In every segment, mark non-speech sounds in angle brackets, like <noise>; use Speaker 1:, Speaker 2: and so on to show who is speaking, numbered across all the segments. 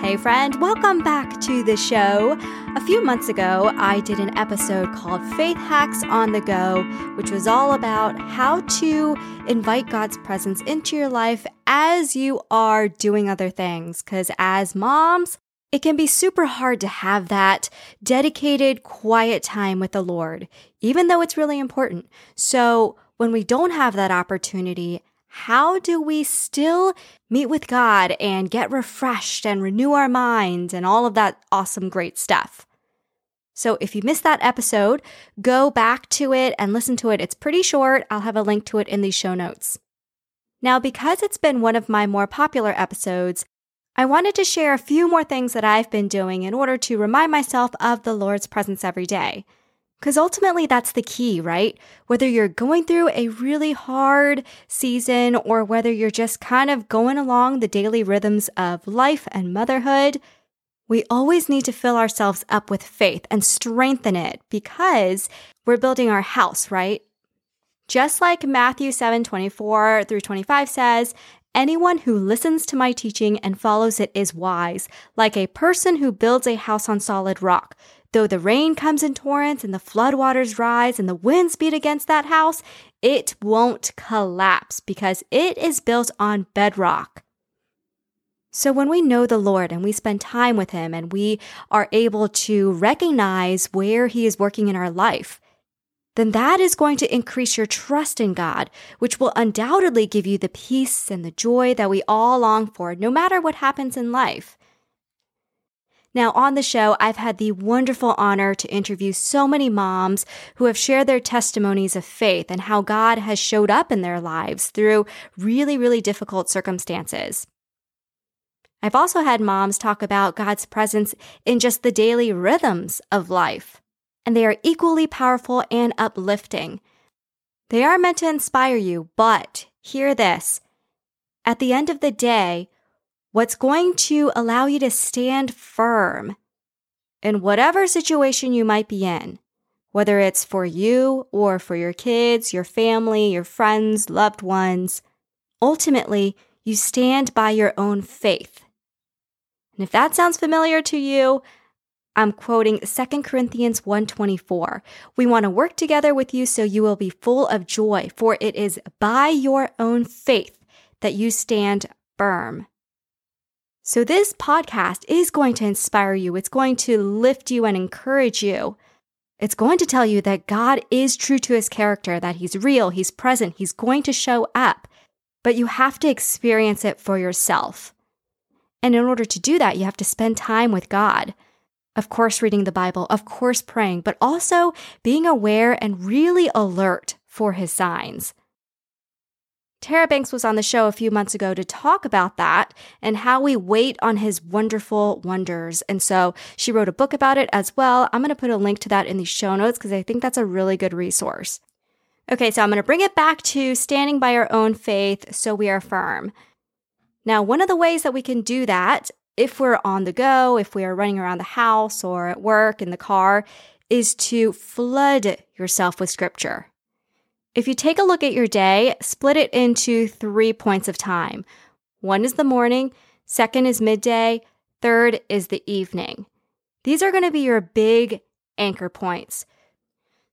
Speaker 1: Hey, friend, welcome back to the show. A few months ago, I did an episode called Faith Hacks on the Go, which was all about how to invite God's presence into your life as you are doing other things. Because as moms, it can be super hard to have that dedicated, quiet time with the Lord, even though it's really important. So, when we don't have that opportunity, how do we still meet with God and get refreshed and renew our minds and all of that awesome, great stuff? So if you missed that episode, go back to it and listen to it. It's pretty short. I'll have a link to it in the show notes. Now, because it's been one of my more popular episodes, I wanted to share a few more things that I've been doing in order to remind myself of the Lord's presence every day. Because ultimately, that's the key, right? Whether you're going through a really hard season or whether you're just kind of going along the daily rhythms of life and motherhood, we always need to fill ourselves up with faith and strengthen it because we're building our house, right? Just like Matthew 7 24 through 25 says, Anyone who listens to my teaching and follows it is wise, like a person who builds a house on solid rock. Though the rain comes in torrents and the floodwaters rise and the winds beat against that house, it won't collapse because it is built on bedrock. So when we know the Lord and we spend time with Him and we are able to recognize where He is working in our life, then that is going to increase your trust in God, which will undoubtedly give you the peace and the joy that we all long for, no matter what happens in life. Now, on the show, I've had the wonderful honor to interview so many moms who have shared their testimonies of faith and how God has showed up in their lives through really, really difficult circumstances. I've also had moms talk about God's presence in just the daily rhythms of life, and they are equally powerful and uplifting. They are meant to inspire you, but hear this. At the end of the day, what's going to allow you to stand firm in whatever situation you might be in, whether it's for you or for your kids, your family, your friends, loved ones. Ultimately, you stand by your own faith. And if that sounds familiar to you, I'm quoting 2 Corinthians 1:24. We want to work together with you so you will be full of joy, for it is by your own faith that you stand firm. So, this podcast is going to inspire you. It's going to lift you and encourage you. It's going to tell you that God is true to his character, that he's real, he's present, he's going to show up. But you have to experience it for yourself. And in order to do that, you have to spend time with God. Of course, reading the Bible, of course, praying, but also being aware and really alert for his signs. Tara Banks was on the show a few months ago to talk about that and how we wait on his wonderful wonders. And so she wrote a book about it as well. I'm going to put a link to that in the show notes because I think that's a really good resource. Okay, so I'm going to bring it back to standing by our own faith so we are firm. Now, one of the ways that we can do that if we're on the go, if we are running around the house or at work in the car, is to flood yourself with scripture. If you take a look at your day, split it into three points of time. One is the morning, second is midday, third is the evening. These are going to be your big anchor points.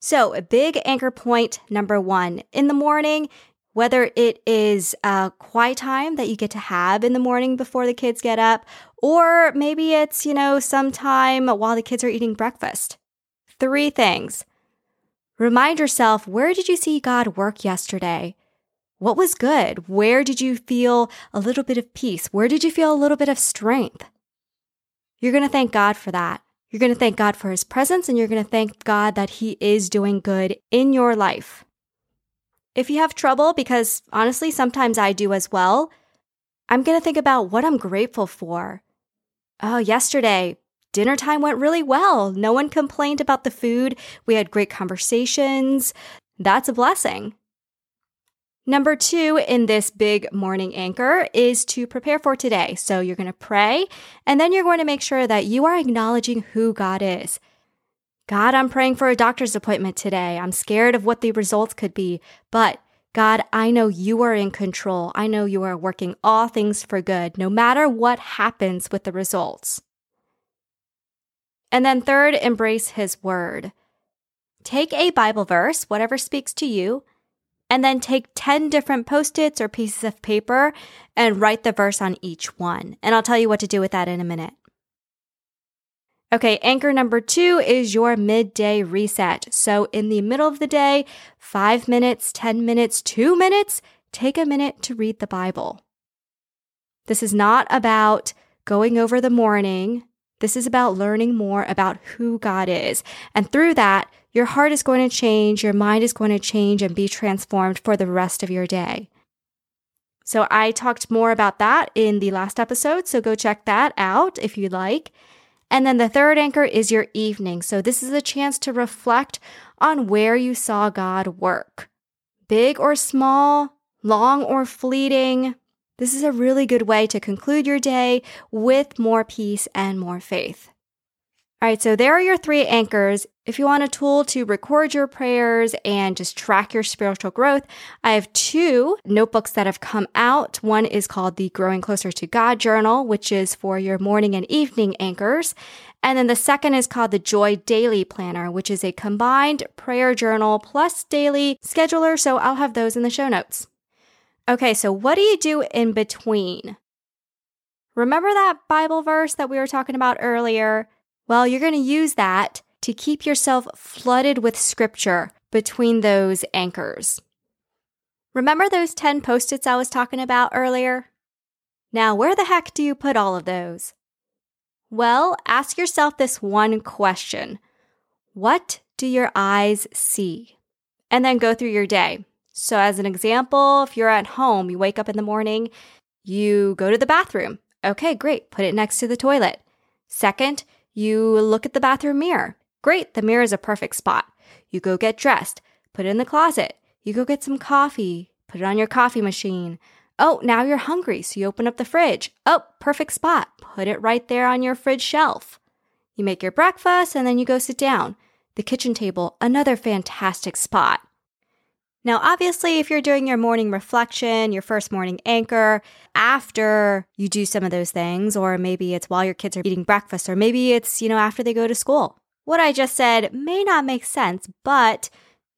Speaker 1: So, a big anchor point number one in the morning, whether it is a quiet time that you get to have in the morning before the kids get up, or maybe it's, you know, sometime while the kids are eating breakfast. Three things. Remind yourself where did you see God work yesterday? What was good? Where did you feel a little bit of peace? Where did you feel a little bit of strength? You're going to thank God for that. You're going to thank God for his presence and you're going to thank God that he is doing good in your life. If you have trouble, because honestly, sometimes I do as well, I'm going to think about what I'm grateful for. Oh, yesterday, Dinner time went really well. No one complained about the food. We had great conversations. That's a blessing. Number two in this big morning anchor is to prepare for today. So you're going to pray and then you're going to make sure that you are acknowledging who God is. God, I'm praying for a doctor's appointment today. I'm scared of what the results could be, but God, I know you are in control. I know you are working all things for good, no matter what happens with the results. And then, third, embrace His Word. Take a Bible verse, whatever speaks to you, and then take 10 different post its or pieces of paper and write the verse on each one. And I'll tell you what to do with that in a minute. Okay, anchor number two is your midday reset. So, in the middle of the day, five minutes, 10 minutes, two minutes, take a minute to read the Bible. This is not about going over the morning. This is about learning more about who God is. And through that, your heart is going to change, your mind is going to change and be transformed for the rest of your day. So, I talked more about that in the last episode. So, go check that out if you'd like. And then the third anchor is your evening. So this is a chance to reflect on where you saw God work. Big or small, long or fleeting. This is a really good way to conclude your day with more peace and more faith. All right, so there are your three anchors. If you want a tool to record your prayers and just track your spiritual growth, I have two notebooks that have come out. One is called the Growing Closer to God Journal, which is for your morning and evening anchors. And then the second is called the Joy Daily Planner, which is a combined prayer journal plus daily scheduler. So I'll have those in the show notes. Okay, so what do you do in between? Remember that Bible verse that we were talking about earlier? Well, you're going to use that to keep yourself flooded with scripture between those anchors. Remember those 10 post its I was talking about earlier? Now, where the heck do you put all of those? Well, ask yourself this one question What do your eyes see? And then go through your day. So, as an example, if you're at home, you wake up in the morning, you go to the bathroom. Okay, great. Put it next to the toilet. Second, you look at the bathroom mirror. Great, the mirror is a perfect spot. You go get dressed, put it in the closet. You go get some coffee, put it on your coffee machine. Oh, now you're hungry, so you open up the fridge. Oh, perfect spot. Put it right there on your fridge shelf. You make your breakfast and then you go sit down. The kitchen table, another fantastic spot. Now, obviously, if you're doing your morning reflection, your first morning anchor, after you do some of those things, or maybe it's while your kids are eating breakfast, or maybe it's, you know, after they go to school. What I just said may not make sense, but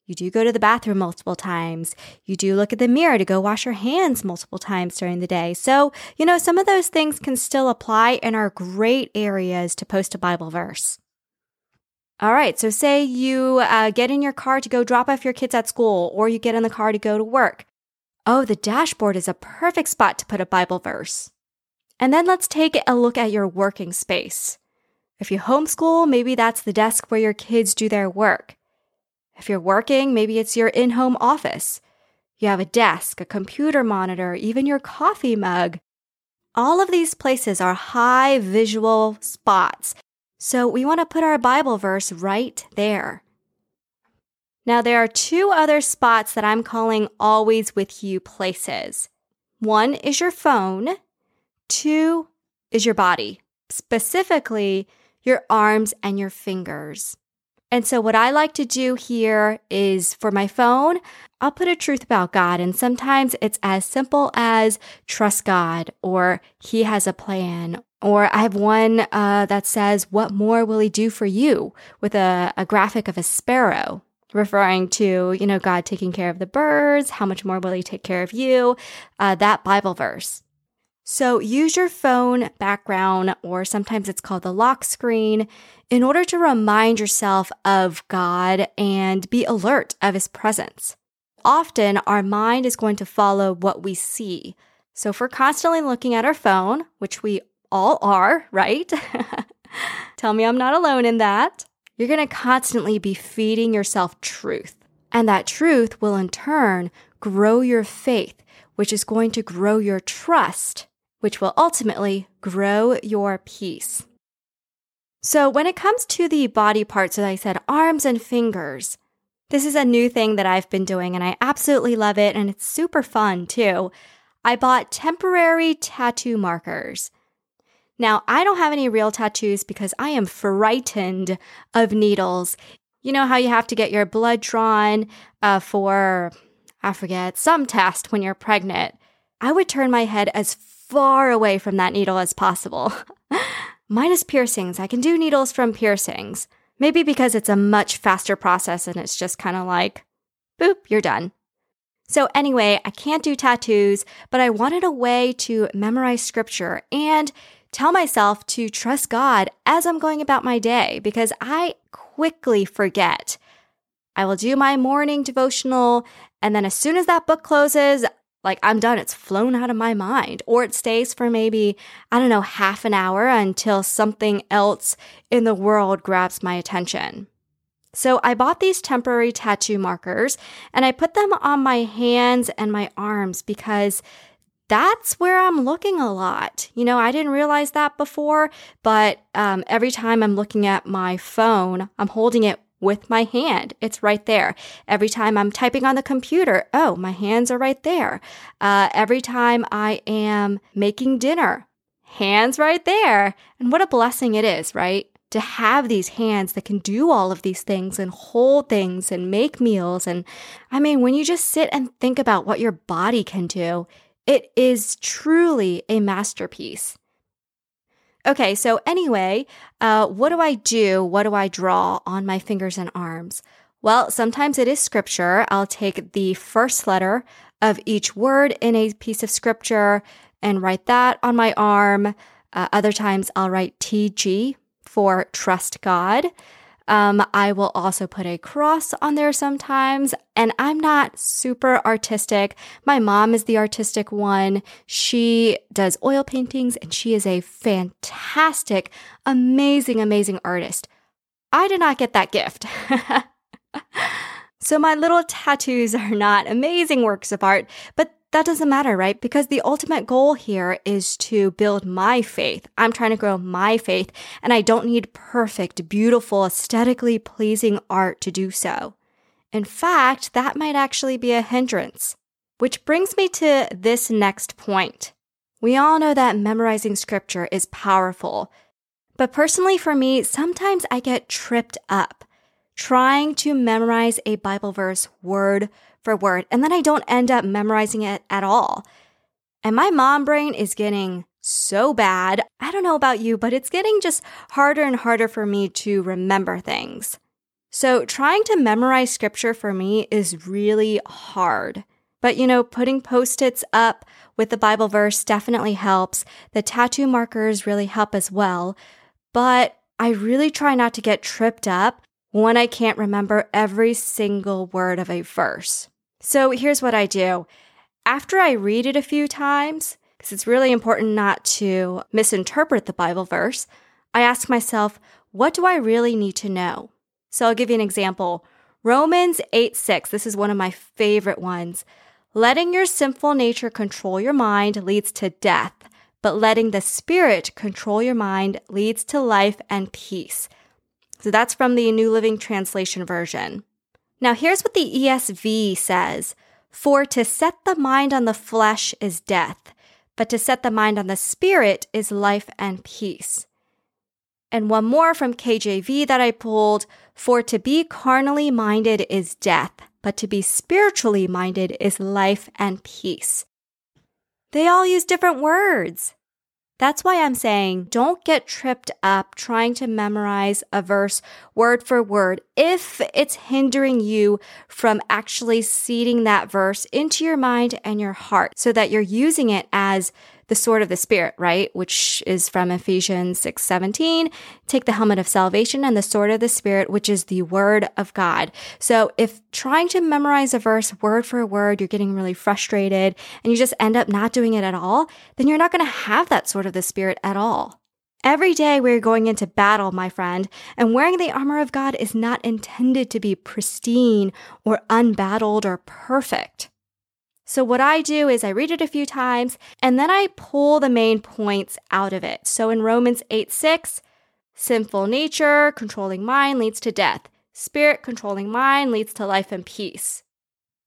Speaker 1: you do go to the bathroom multiple times. You do look at the mirror to go wash your hands multiple times during the day. So, you know, some of those things can still apply and are great areas to post a Bible verse. All right. So, say you uh, get in your car to go drop off your kids at school, or you get in the car to go to work. Oh, the dashboard is a perfect spot to put a Bible verse. And then let's take a look at your working space. If you homeschool, maybe that's the desk where your kids do their work. If you're working, maybe it's your in home office. You have a desk, a computer monitor, even your coffee mug. All of these places are high visual spots so we want to put our Bible verse right there. Now, there are two other spots that I'm calling always with you places. One is your phone, two is your body, specifically your arms and your fingers. And so, what I like to do here is for my phone, I'll put a truth about God. And sometimes it's as simple as trust God or He has a plan or I have one uh, that says, What more will he do for you? with a, a graphic of a sparrow, referring to, you know, God taking care of the birds. How much more will he take care of you? Uh, that Bible verse. So use your phone background, or sometimes it's called the lock screen, in order to remind yourself of God and be alert of his presence. Often our mind is going to follow what we see. So if we're constantly looking at our phone, which we all are, right? <laughs> Tell me I'm not alone in that. You're going to constantly be feeding yourself truth. And that truth will in turn grow your faith, which is going to grow your trust, which will ultimately grow your peace. So, when it comes to the body parts, as I said, arms and fingers, this is a new thing that I've been doing and I absolutely love it and it's super fun too. I bought temporary tattoo markers. Now, I don't have any real tattoos because I am frightened of needles. You know how you have to get your blood drawn uh, for I forget, some test when you're pregnant, I would turn my head as far away from that needle as possible. <laughs> Minus piercings, I can do needles from piercings. Maybe because it's a much faster process and it's just kind of like, boop, you're done. So, anyway, I can't do tattoos, but I wanted a way to memorize scripture and tell myself to trust God as I'm going about my day because I quickly forget. I will do my morning devotional, and then as soon as that book closes, like I'm done. It's flown out of my mind. Or it stays for maybe, I don't know, half an hour until something else in the world grabs my attention. So I bought these temporary tattoo markers and I put them on my hands and my arms because that's where I'm looking a lot. You know, I didn't realize that before, but um, every time I'm looking at my phone, I'm holding it with my hand. It's right there. Every time I'm typing on the computer, oh, my hands are right there. Uh, every time I am making dinner, hands right there. And what a blessing it is, right? to have these hands that can do all of these things and hold things and make meals. And I mean, when you just sit and think about what your body can do, it is truly a masterpiece. Okay, so anyway, uh, what do I do? What do I draw on my fingers and arms? Well, sometimes it is scripture. I'll take the first letter of each word in a piece of scripture and write that on my arm. Uh, other times I'll write TG for trust God. Um, I will also put a cross on there sometimes, and I'm not super artistic. My mom is the artistic one. She does oil paintings and she is a fantastic, amazing, amazing artist. I did not get that gift. <laughs> so my little tattoos are not amazing works of art, but that doesn't matter, right? Because the ultimate goal here is to build my faith. I'm trying to grow my faith, and I don't need perfect, beautiful, aesthetically pleasing art to do so. In fact, that might actually be a hindrance. Which brings me to this next point. We all know that memorizing scripture is powerful. But personally, for me, sometimes I get tripped up trying to memorize a Bible verse word for word, and then I don't end up memorizing it at all. And my mom brain is getting so bad. I don't know about you, but it's getting just harder and harder for me to remember things. So trying to memorize scripture for me is really hard. But you know, putting post its up with the Bible verse definitely helps. The tattoo markers really help as well. But I really try not to get tripped up when I can't remember every single word of a verse. So here's what I do. After I read it a few times, because it's really important not to misinterpret the Bible verse, I ask myself, what do I really need to know? So I'll give you an example. Romans 8 6, this is one of my favorite ones. Letting your sinful nature control your mind leads to death, but letting the Spirit control your mind leads to life and peace. So that's from the New Living Translation version. Now, here's what the ESV says For to set the mind on the flesh is death, but to set the mind on the spirit is life and peace. And one more from KJV that I pulled For to be carnally minded is death, but to be spiritually minded is life and peace. They all use different words. That's why I'm saying don't get tripped up trying to memorize a verse word for word if it's hindering you from actually seeding that verse into your mind and your heart so that you're using it as the sword of the spirit, right? Which is from Ephesians 6 17. Take the helmet of salvation and the sword of the spirit, which is the word of God. So if trying to memorize a verse word for word, you're getting really frustrated and you just end up not doing it at all, then you're not going to have that sword of the spirit at all. Every day we're going into battle, my friend, and wearing the armor of God is not intended to be pristine or unbattled or perfect. So what I do is I read it a few times and then I pull the main points out of it. So in Romans 8 6, sinful nature, controlling mind leads to death. Spirit, controlling mind leads to life and peace.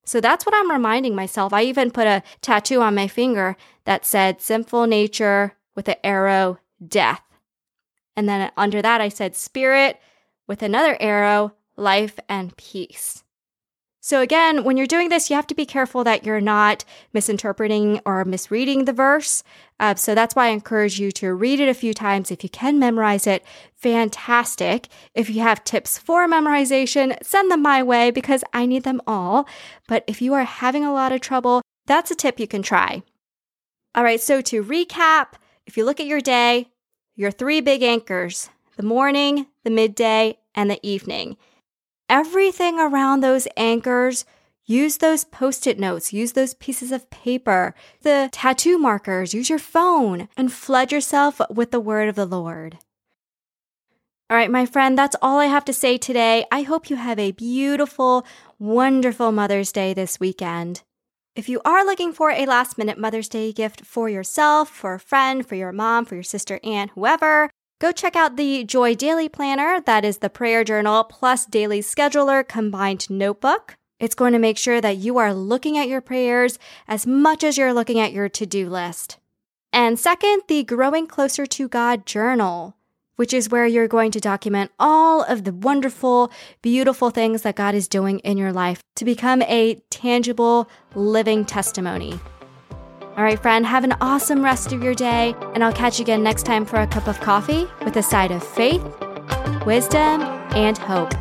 Speaker 1: So that's what I'm reminding myself. I even put a tattoo on my finger that said sinful nature with an arrow, death. And then under that, I said spirit with another arrow, life and peace. So, again, when you're doing this, you have to be careful that you're not misinterpreting or misreading the verse. Uh, so, that's why I encourage you to read it a few times. If you can memorize it, fantastic. If you have tips for memorization, send them my way because I need them all. But if you are having a lot of trouble, that's a tip you can try. All right, so to recap, if you look at your day, your three big anchors the morning, the midday, and the evening everything around those anchors. Use those post it notes, use those pieces of paper, the tattoo markers, use your phone, and flood yourself with the word of the Lord. All right, my friend, that's all I have to say today. I hope you have a beautiful, wonderful Mother's Day this weekend. If you are looking for a last minute Mother's Day gift for yourself, for a friend, for your mom, for your sister, aunt, whoever, Go check out the Joy Daily Planner. That is the prayer journal plus daily scheduler combined notebook. It's going to make sure that you are looking at your prayers as much as you're looking at your to do list. And second, the Growing Closer to God journal, which is where you're going to document all of the wonderful, beautiful things that God is doing in your life to become a tangible, living testimony. All right, friend, have an awesome rest of your day, and I'll catch you again next time for a cup of coffee with a side of faith, wisdom, and hope.